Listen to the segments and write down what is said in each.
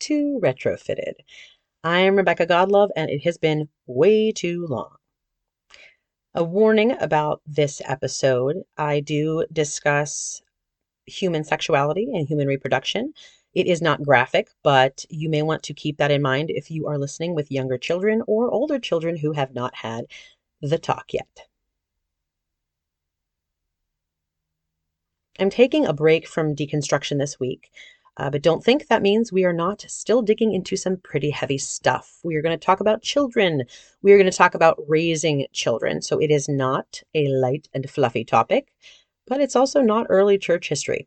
to Retrofitted. I'm Rebecca Godlove, and it has been way too long. A warning about this episode I do discuss human sexuality and human reproduction. It is not graphic, but you may want to keep that in mind if you are listening with younger children or older children who have not had the talk yet. I'm taking a break from deconstruction this week, uh, but don't think that means we are not still digging into some pretty heavy stuff. We are going to talk about children. We are going to talk about raising children. So it is not a light and fluffy topic, but it's also not early church history.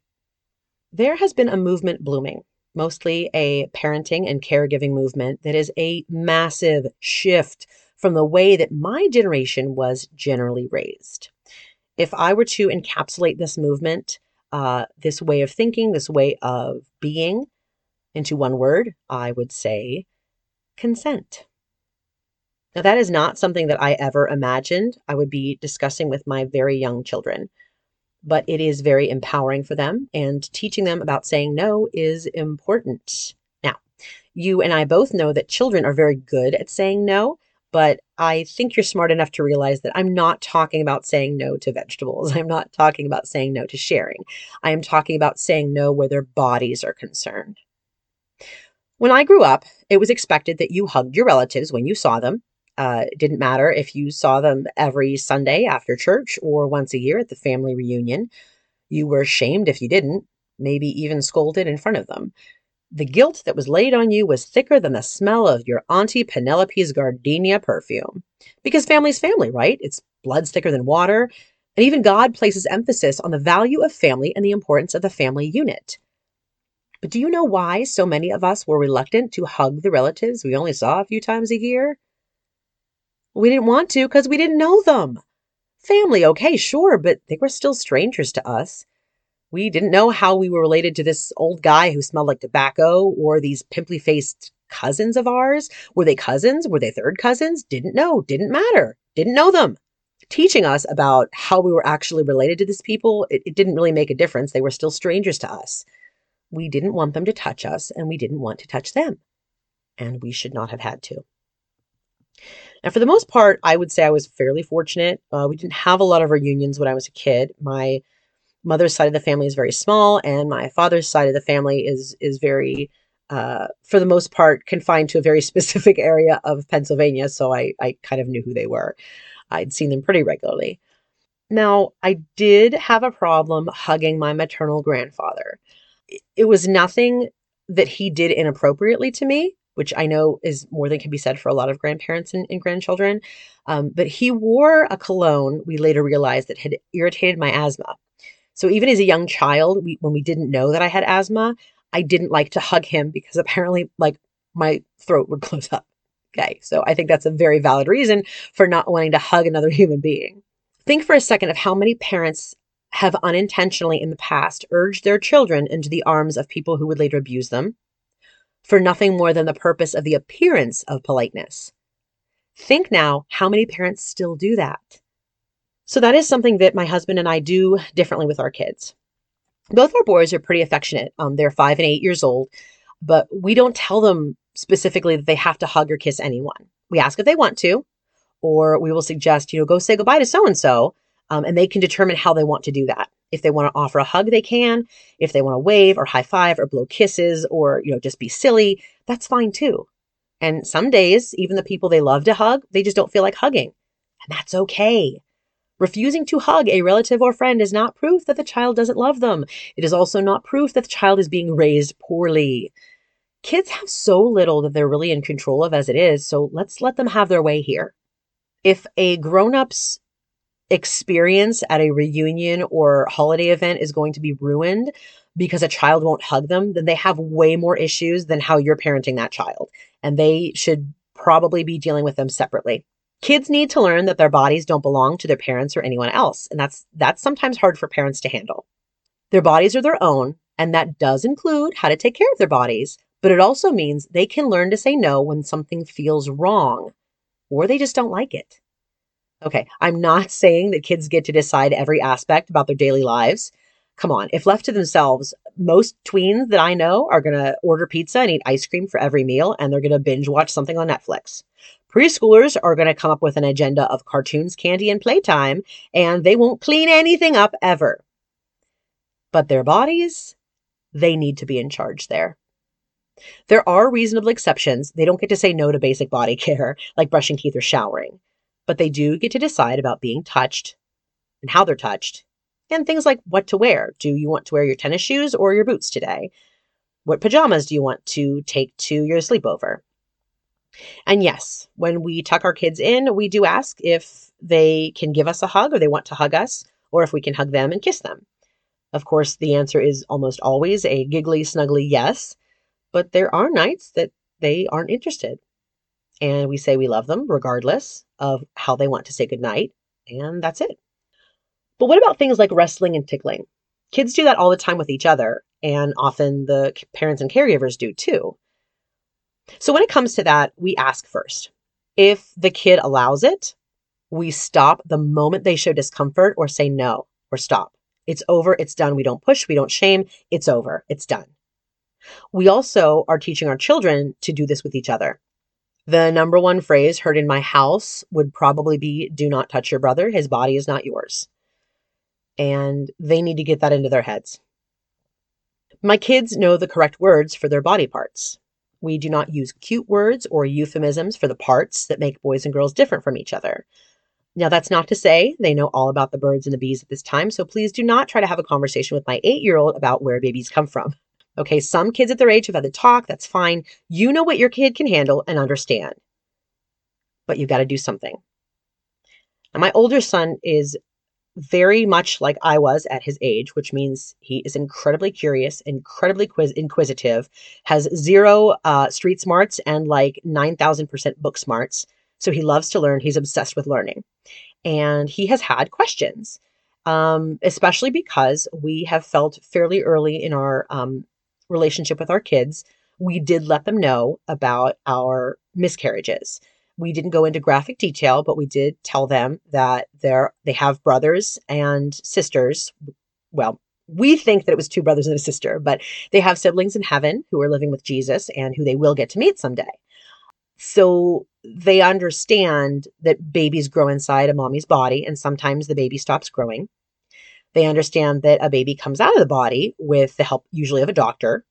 There has been a movement blooming, mostly a parenting and caregiving movement that is a massive shift from the way that my generation was generally raised. If I were to encapsulate this movement, uh, this way of thinking, this way of being, into one word, I would say consent. Now, that is not something that I ever imagined I would be discussing with my very young children, but it is very empowering for them, and teaching them about saying no is important. Now, you and I both know that children are very good at saying no, but I think you're smart enough to realize that I'm not talking about saying no to vegetables. I'm not talking about saying no to sharing. I am talking about saying no where their bodies are concerned. When I grew up, it was expected that you hugged your relatives when you saw them. Uh, it didn't matter if you saw them every Sunday after church or once a year at the family reunion. You were shamed if you didn't, maybe even scolded in front of them. The guilt that was laid on you was thicker than the smell of your Auntie Penelope's gardenia perfume. Because family's family, right? It's blood's thicker than water. And even God places emphasis on the value of family and the importance of the family unit. But do you know why so many of us were reluctant to hug the relatives we only saw a few times a year? We didn't want to because we didn't know them. Family, okay, sure, but they were still strangers to us. We didn't know how we were related to this old guy who smelled like tobacco or these pimply faced cousins of ours. Were they cousins? Were they third cousins? Didn't know. Didn't matter. Didn't know them. Teaching us about how we were actually related to these people, it, it didn't really make a difference. They were still strangers to us. We didn't want them to touch us, and we didn't want to touch them. And we should not have had to. Now, for the most part, I would say I was fairly fortunate. Uh, we didn't have a lot of reunions when I was a kid. My mother's side of the family is very small, and my father's side of the family is is very, uh, for the most part, confined to a very specific area of Pennsylvania. So I I kind of knew who they were. I'd seen them pretty regularly. Now I did have a problem hugging my maternal grandfather. It was nothing that he did inappropriately to me, which I know is more than can be said for a lot of grandparents and, and grandchildren. Um, but he wore a cologne we later realized that had irritated my asthma. So even as a young child, we, when we didn't know that I had asthma, I didn't like to hug him because apparently, like, my throat would close up. Okay. So I think that's a very valid reason for not wanting to hug another human being. Think for a second of how many parents have unintentionally in the past urged their children into the arms of people who would later abuse them for nothing more than the purpose of the appearance of politeness. Think now how many parents still do that. So that is something that my husband and I do differently with our kids. Both our boys are pretty affectionate. Um, they're five and eight years old, but we don't tell them specifically that they have to hug or kiss anyone. We ask if they want to, or we will suggest, you know, go say goodbye to so and so, and they can determine how they want to do that. If they want to offer a hug, they can. If they want to wave or high five or blow kisses or, you know, just be silly, that's fine too. And some days, even the people they love to hug, they just don't feel like hugging. And that's okay. Refusing to hug a relative or friend is not proof that the child doesn't love them. It is also not proof that the child is being raised poorly. Kids have so little that they're really in control of as it is, so let's let them have their way here. If a grown up's experience at a reunion or holiday event is going to be ruined because a child won't hug them, then they have way more issues than how you're parenting that child. And they should probably be dealing with them separately. Kids need to learn that their bodies don't belong to their parents or anyone else, and that's that's sometimes hard for parents to handle. Their bodies are their own, and that does include how to take care of their bodies, but it also means they can learn to say no when something feels wrong or they just don't like it. Okay, I'm not saying that kids get to decide every aspect about their daily lives Come on, if left to themselves, most tweens that I know are going to order pizza and eat ice cream for every meal, and they're going to binge watch something on Netflix. Preschoolers are going to come up with an agenda of cartoons, candy, and playtime, and they won't clean anything up ever. But their bodies, they need to be in charge there. There are reasonable exceptions. They don't get to say no to basic body care, like brushing teeth or showering, but they do get to decide about being touched and how they're touched, and things like what to wear. Do you want to wear your tennis shoes or your boots today? What pajamas do you want to take to your sleepover? And yes, when we tuck our kids in, we do ask if they can give us a hug or they want to hug us, or if we can hug them and kiss them. Of course, the answer is almost always a giggly, snuggly yes, but there are nights that they aren't interested. And we say we love them regardless of how they want to say goodnight, and that's it. But what about things like wrestling and tickling? Kids do that all the time with each other, and often the parents and caregivers do too. So when it comes to that, we ask first. If the kid allows it, we stop the moment they show discomfort or say no or stop. It's over, it's done. We don't push, we don't shame. It's over, it's done. We also are teaching our children to do this with each other. The number one phrase heard in my house would probably be do not touch your brother. His body is not yours. And they need to get that into their heads. My kids know the correct words for their body parts. We do not use cute words or euphemisms for the parts that make boys and girls different from each other. Now, that's not to say they know all about the birds and the bees at this time, so please do not try to have a conversation with my eight year old about where babies come from. Okay, some kids at their age have had the talk, that's fine. You know what your kid can handle and understand, but you've got to do something. And my older son is very much like I was at his age, which means he is incredibly curious, incredibly quiz- inquisitive, has zero uh, street smarts and like 9,000% book smarts. So he loves to learn. He's obsessed with learning. And he has had questions, um, especially because we have felt fairly early in our um, relationship with our kids, we did let them know about our miscarriages. We didn't go into graphic detail, but we did tell them that they're, they have brothers and sisters. Well, we think that it was two brothers and a sister, but they have siblings in heaven who are living with Jesus and who they will get to meet someday. So they understand that babies grow inside a mommy's body and sometimes the baby stops growing. They understand that a baby comes out of the body with the help, usually of a doctor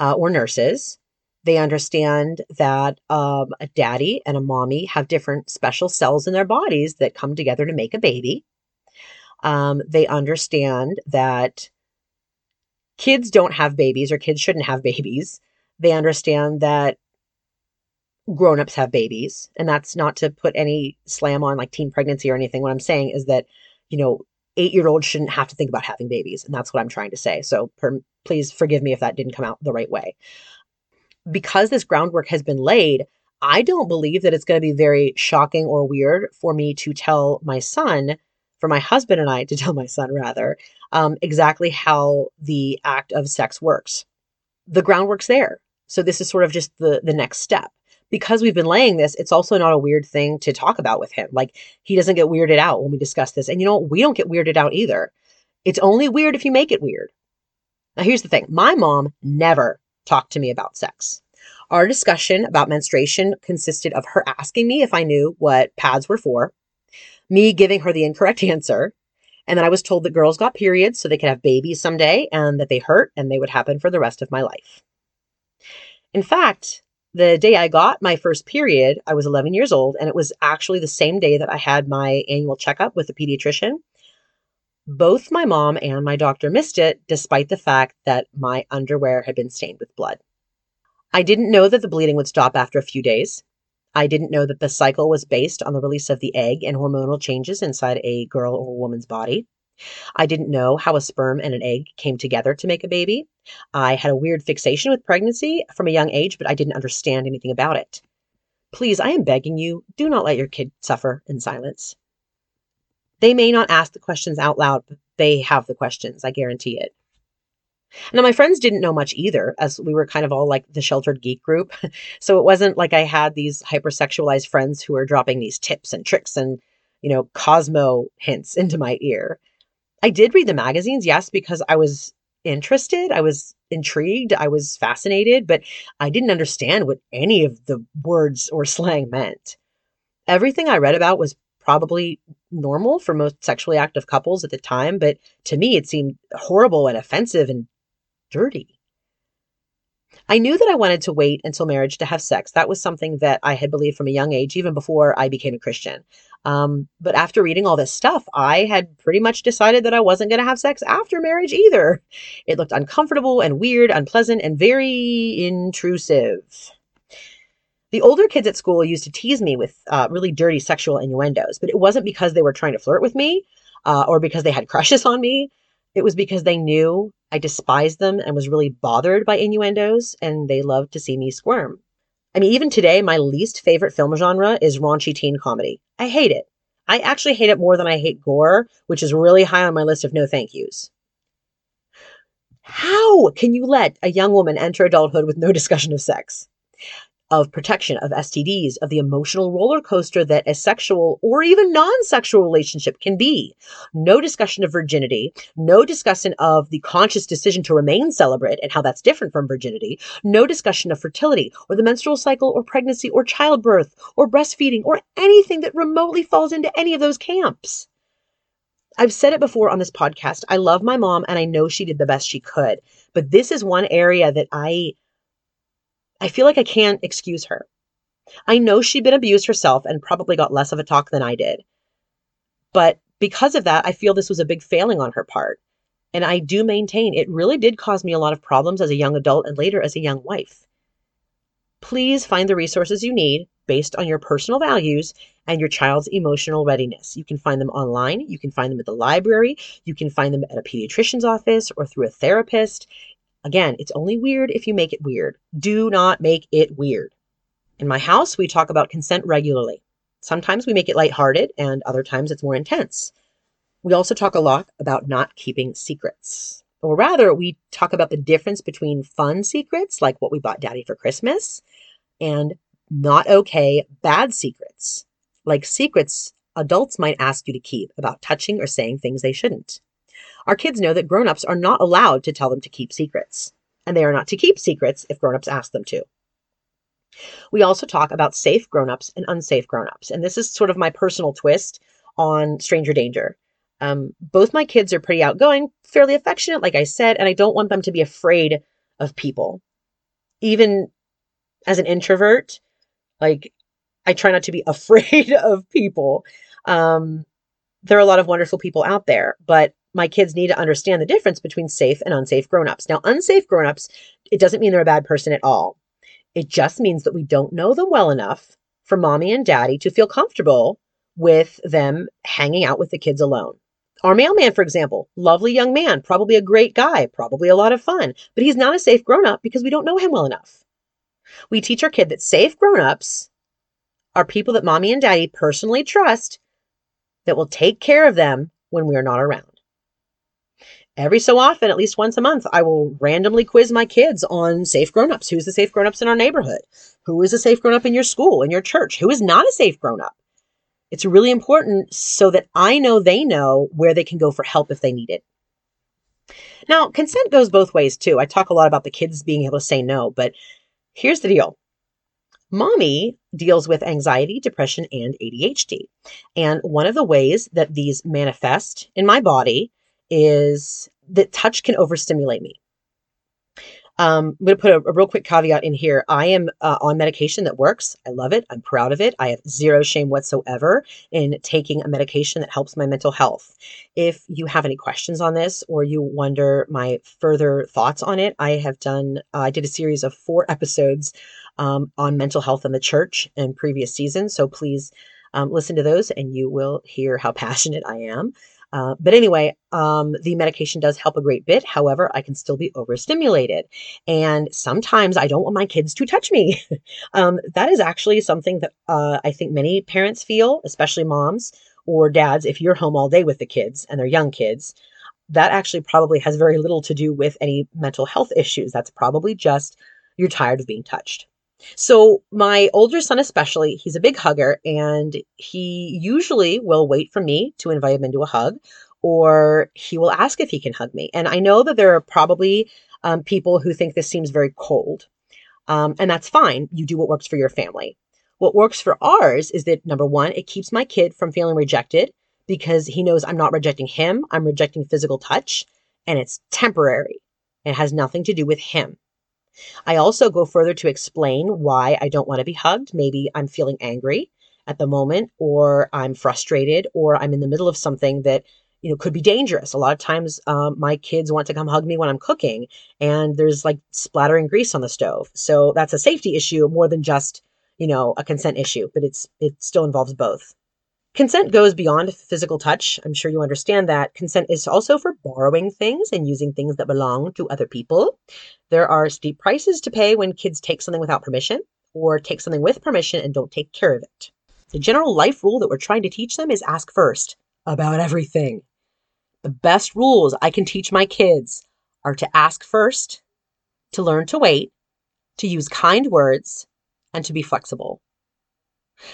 uh, or nurses. They understand that um, a daddy and a mommy have different special cells in their bodies that come together to make a baby. Um, they understand that kids don't have babies or kids shouldn't have babies. They understand that grown-ups have babies and that's not to put any slam on like teen pregnancy or anything what i'm saying is that you know eight year olds shouldn't have to think about having babies. And that's what I'm trying to say. So per, please forgive me if that didn't come out the right way. Because this groundwork has been laid, I don't believe that it's going to be very shocking or weird for me to tell my son, for my husband and I to tell my son rather, um, exactly how the act of sex works. The groundwork's there. So this is sort of just the the next step because we've been laying this, it's also not a weird thing to talk about with him. Like he doesn't get weirded out when we discuss this. And you know, we don't get weirded out either. It's only weird if you make it weird. Now, here's the thing my mom never talked to me about sex. Our discussion about menstruation consisted of her asking me if I knew what pads were for, me giving her the incorrect answer, and then I was told that girls got periods so they could have babies someday and that they hurt and they would happen for the rest of my life. In fact, the day I got my first period, I was 11 years old, and it was actually the same day that I had my annual checkup with the pediatrician. Both my mom and my doctor missed it, despite the fact that my underwear had been stained with blood. I didn't know that the bleeding would stop after a few days. I didn't know that the cycle was based on the release of the egg and hormonal changes inside a girl or woman's body. I didn't know how a sperm and an egg came together to make a baby. I had a weird fixation with pregnancy from a young age, but I didn't understand anything about it. Please, I am begging you, do not let your kid suffer in silence. They may not ask the questions out loud, but they have the questions, I guarantee it. Now, my friends didn't know much either, as we were kind of all like the sheltered geek group. So it wasn't like I had these hypersexualized friends who were dropping these tips and tricks and, you know, Cosmo hints into my ear. I did read the magazines, yes, because I was interested, I was intrigued, I was fascinated, but I didn't understand what any of the words or slang meant. Everything I read about was probably normal for most sexually active couples at the time, but to me it seemed horrible and offensive and dirty. I knew that I wanted to wait until marriage to have sex. That was something that I had believed from a young age, even before I became a Christian. Um, but after reading all this stuff, I had pretty much decided that I wasn't going to have sex after marriage either. It looked uncomfortable and weird, unpleasant, and very intrusive. The older kids at school used to tease me with uh, really dirty sexual innuendos, but it wasn't because they were trying to flirt with me uh, or because they had crushes on me. It was because they knew I despised them and was really bothered by innuendos, and they loved to see me squirm. I mean, even today, my least favorite film genre is raunchy teen comedy. I hate it. I actually hate it more than I hate gore, which is really high on my list of no thank yous. How can you let a young woman enter adulthood with no discussion of sex? Of protection of STDs, of the emotional roller coaster that a sexual or even non sexual relationship can be. No discussion of virginity, no discussion of the conscious decision to remain celibate and how that's different from virginity, no discussion of fertility or the menstrual cycle or pregnancy or childbirth or breastfeeding or anything that remotely falls into any of those camps. I've said it before on this podcast. I love my mom and I know she did the best she could. But this is one area that I I feel like I can't excuse her. I know she'd been abused herself and probably got less of a talk than I did. But because of that, I feel this was a big failing on her part. And I do maintain it really did cause me a lot of problems as a young adult and later as a young wife. Please find the resources you need based on your personal values and your child's emotional readiness. You can find them online, you can find them at the library, you can find them at a pediatrician's office or through a therapist. Again, it's only weird if you make it weird. Do not make it weird. In my house, we talk about consent regularly. Sometimes we make it lighthearted, and other times it's more intense. We also talk a lot about not keeping secrets. Or rather, we talk about the difference between fun secrets, like what we bought daddy for Christmas, and not okay bad secrets, like secrets adults might ask you to keep about touching or saying things they shouldn't. Our kids know that grown-ups are not allowed to tell them to keep secrets, and they are not to keep secrets if grown-ups ask them to. We also talk about safe grown-ups and unsafe grown-ups, and this is sort of my personal twist on stranger danger. Um, both my kids are pretty outgoing, fairly affectionate, like I said, and I don't want them to be afraid of people. Even as an introvert, like I try not to be afraid of people. Um, there are a lot of wonderful people out there, but my kids need to understand the difference between safe and unsafe grown-ups. Now, unsafe grown-ups, it doesn't mean they're a bad person at all. It just means that we don't know them well enough for mommy and daddy to feel comfortable with them hanging out with the kids alone. Our mailman, for example, lovely young man, probably a great guy, probably a lot of fun, but he's not a safe grown up because we don't know him well enough. We teach our kid that safe grown ups are people that mommy and daddy personally trust that will take care of them when we are not around every so often, at least once a month, I will randomly quiz my kids on safe grown-ups. Who's the safe grown-ups in our neighborhood? Who is a safe grown-up in your school, in your church? Who is not a safe grown-up? It's really important so that I know they know where they can go for help if they need it. Now, consent goes both ways too. I talk a lot about the kids being able to say no, but here's the deal. Mommy deals with anxiety, depression, and ADHD. And one of the ways that these manifest in my body is that touch can overstimulate me. Um, I'm going to put a, a, real quick caveat in here. I am uh, on medication that works. I love it. I'm proud of it. I have zero shame whatsoever in taking a medication that helps my mental health. If you have any questions on this or you wonder my further thoughts on it, I have done, uh, I did a series of four episodes um, on mental health in the church in previous seasons. So please um, listen to those and you will hear how passionate I am. Uh, but anyway, um, the medication does help a great bit. However, I can still be overstimulated. And sometimes I don't want my kids to touch me. um, that is actually something that uh, I think many parents feel, especially moms or dads, if you're home all day with the kids and they're young kids. That actually probably has very little to do with any mental health issues. That's probably just you're tired of being touched. So my older son, especially, he's a big hugger and he usually will wait for me to invite him into a hug or he will ask if he can hug me. And I know that there are probably um, people who think this seems very cold. Um, and that's fine. You do what works for your family. What works for ours is that number one, it keeps my kid from feeling rejected because he knows I'm not rejecting him, I'm rejecting physical touch, and it's temporary. It has nothing to do with him. I also go further to explain why I don't want to be hugged. Maybe I'm feeling angry at the moment, or I'm frustrated, or I'm in the middle of something that you know could be dangerous. A lot of times, um, my kids want to come hug me when I'm cooking, and there's like splattering grease on the stove. So that's a safety issue more than just you know a consent issue, but it's it still involves both. Consent goes beyond physical touch. I'm sure you understand that. Consent is also for borrowing things and using things that belong to other people. There are steep prices to pay when kids take something without permission or take something with permission and don't take care of it. The general life rule that we're trying to teach them is ask first about everything. The best rules I can teach my kids are to ask first, to learn to wait, to use kind words, and to be flexible.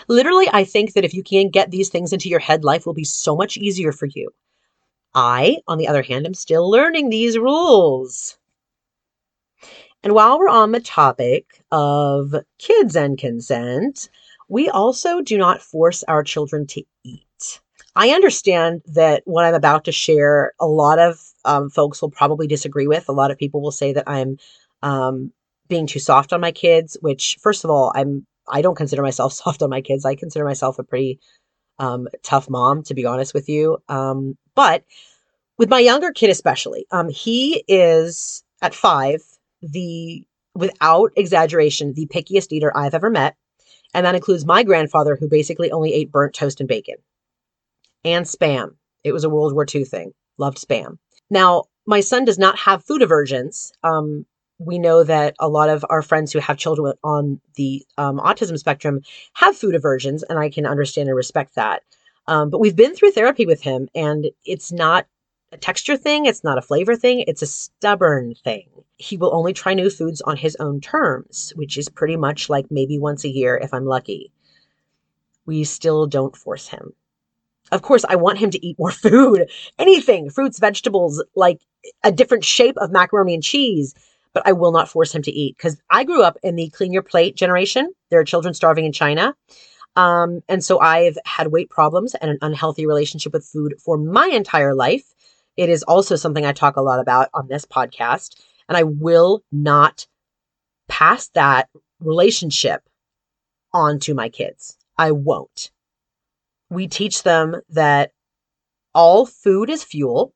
Literally, I think that if you can get these things into your head, life will be so much easier for you. I, on the other hand, am still learning these rules. And while we're on the topic of kids and consent, we also do not force our children to eat. I understand that what I'm about to share, a lot of um, folks will probably disagree with. A lot of people will say that I'm um, being too soft on my kids, which, first of all, I'm I don't consider myself soft on my kids. I consider myself a pretty um, tough mom, to be honest with you. Um, but with my younger kid, especially, um, he is at five the without exaggeration the pickiest eater I've ever met. And that includes my grandfather, who basically only ate burnt toast and bacon and spam. It was a World War II thing. Loved spam. Now, my son does not have food aversions. Um, we know that a lot of our friends who have children on the um, autism spectrum have food aversions, and I can understand and respect that. Um, but we've been through therapy with him, and it's not a texture thing, it's not a flavor thing, it's a stubborn thing he will only try new foods on his own terms, which is pretty much like maybe once a year if I'm lucky. We still don't force him. Of course, I want him to eat more food, anything, fruits, vegetables, like a different shape of macaroni and cheese, but I will not force him to eat because I grew up in the clean your plate generation. There are children starving in China. Um, and so I've had weight problems and an unhealthy relationship with food for my entire life. It is also something I talk a lot about on this podcast. And I will not pass that relationship on to my kids. I won't. We teach them that all food is fuel,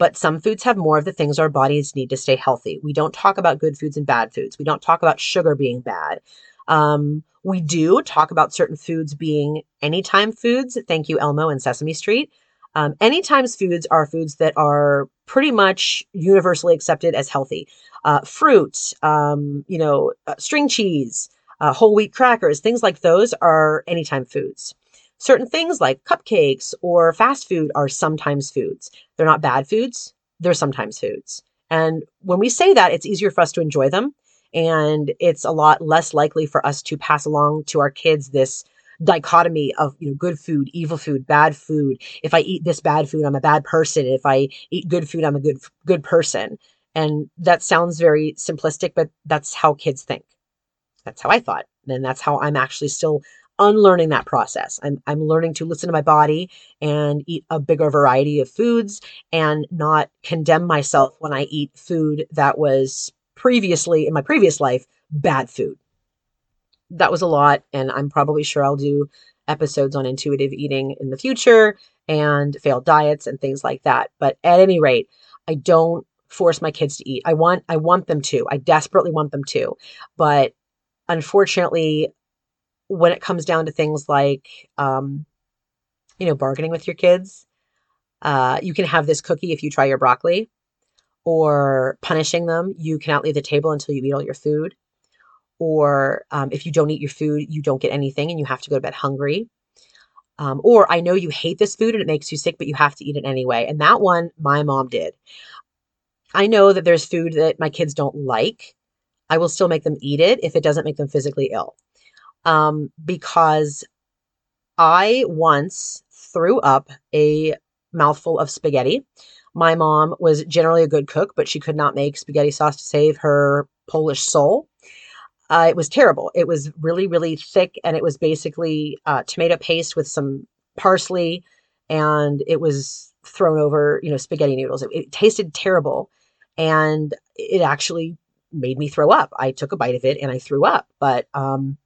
but some foods have more of the things our bodies need to stay healthy. We don't talk about good foods and bad foods. We don't talk about sugar being bad. Um, we do talk about certain foods being anytime foods. Thank you, Elmo and Sesame Street. Um, foods are foods that are pretty much universally accepted as healthy. Uh, fruit, um, you know, uh, string cheese, uh, whole wheat crackers, things like those are anytime foods. Certain things like cupcakes or fast food are sometimes foods. They're not bad foods, they're sometimes foods. And when we say that, it's easier for us to enjoy them. And it's a lot less likely for us to pass along to our kids this dichotomy of you know good food, evil food, bad food. If I eat this bad food, I'm a bad person. If I eat good food, I'm a good good person. And that sounds very simplistic, but that's how kids think. That's how I thought. And that's how I'm actually still unlearning that process. I'm, I'm learning to listen to my body and eat a bigger variety of foods and not condemn myself when I eat food that was previously in my previous life bad food that was a lot. And I'm probably sure I'll do episodes on intuitive eating in the future and failed diets and things like that. But at any rate, I don't force my kids to eat. I want I want them to. I desperately want them to. But unfortunately, when it comes down to things like um, you know, bargaining with your kids, uh, you can have this cookie if you try your broccoli, or punishing them, you cannot leave the table until you eat all your food or um, if you don't eat your food, you don't get anything and you have to go to bed hungry. Um, or I know you hate this food and it makes you sick, but you have to eat it anyway. And that one, my mom did. I know that there's food that my kids don't like. I will still make them eat it if it doesn't make them physically ill. Um, because I once threw up a mouthful of spaghetti. My mom was generally a good cook, but she could not make spaghetti sauce to save her Polish soul. Uh, it was terrible. It was really, really thick, and it was basically uh, tomato paste with some parsley, and it was thrown over, you know, spaghetti noodles. It, it tasted terrible, and it actually made me throw up. I took a bite of it and I threw up, but um,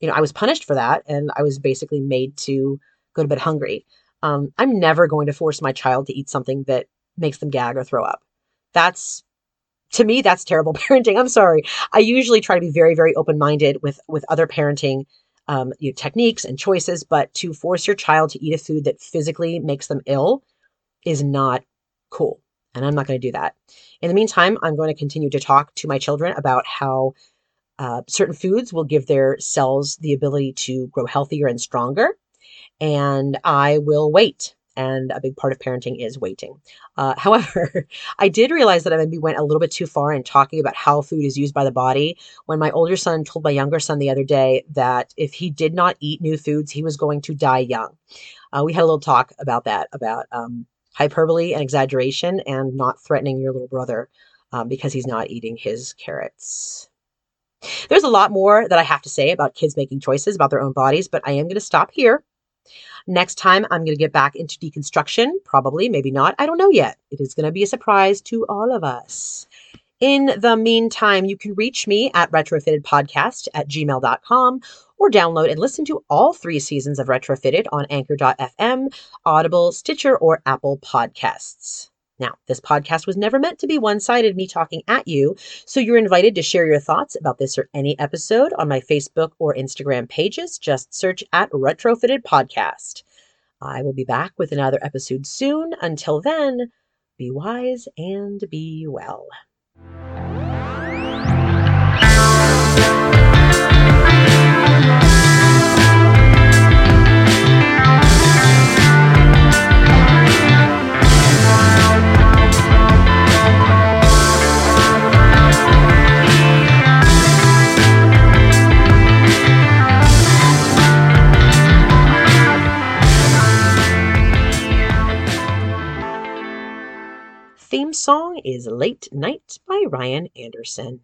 you know, I was punished for that, and I was basically made to go to bed hungry. Um, I'm never going to force my child to eat something that makes them gag or throw up. That's to me, that's terrible parenting. I'm sorry. I usually try to be very, very open minded with with other parenting um, you know, techniques and choices, but to force your child to eat a food that physically makes them ill is not cool. And I'm not going to do that. In the meantime, I'm going to continue to talk to my children about how uh, certain foods will give their cells the ability to grow healthier and stronger. And I will wait and a big part of parenting is waiting. Uh, however, I did realize that I maybe went a little bit too far in talking about how food is used by the body when my older son told my younger son the other day that if he did not eat new foods, he was going to die young. Uh, we had a little talk about that, about um, hyperbole and exaggeration and not threatening your little brother um, because he's not eating his carrots. There's a lot more that I have to say about kids making choices about their own bodies, but I am going to stop here. Next time, I'm going to get back into deconstruction. Probably, maybe not. I don't know yet. It is going to be a surprise to all of us. In the meantime, you can reach me at retrofittedpodcast at gmail.com or download and listen to all three seasons of Retrofitted on anchor.fm, Audible, Stitcher, or Apple Podcasts. Now, this podcast was never meant to be one sided, me talking at you, so you're invited to share your thoughts about this or any episode on my Facebook or Instagram pages. Just search at Retrofitted Podcast. I will be back with another episode soon. Until then, be wise and be well. Theme song is Late Night by Ryan Anderson.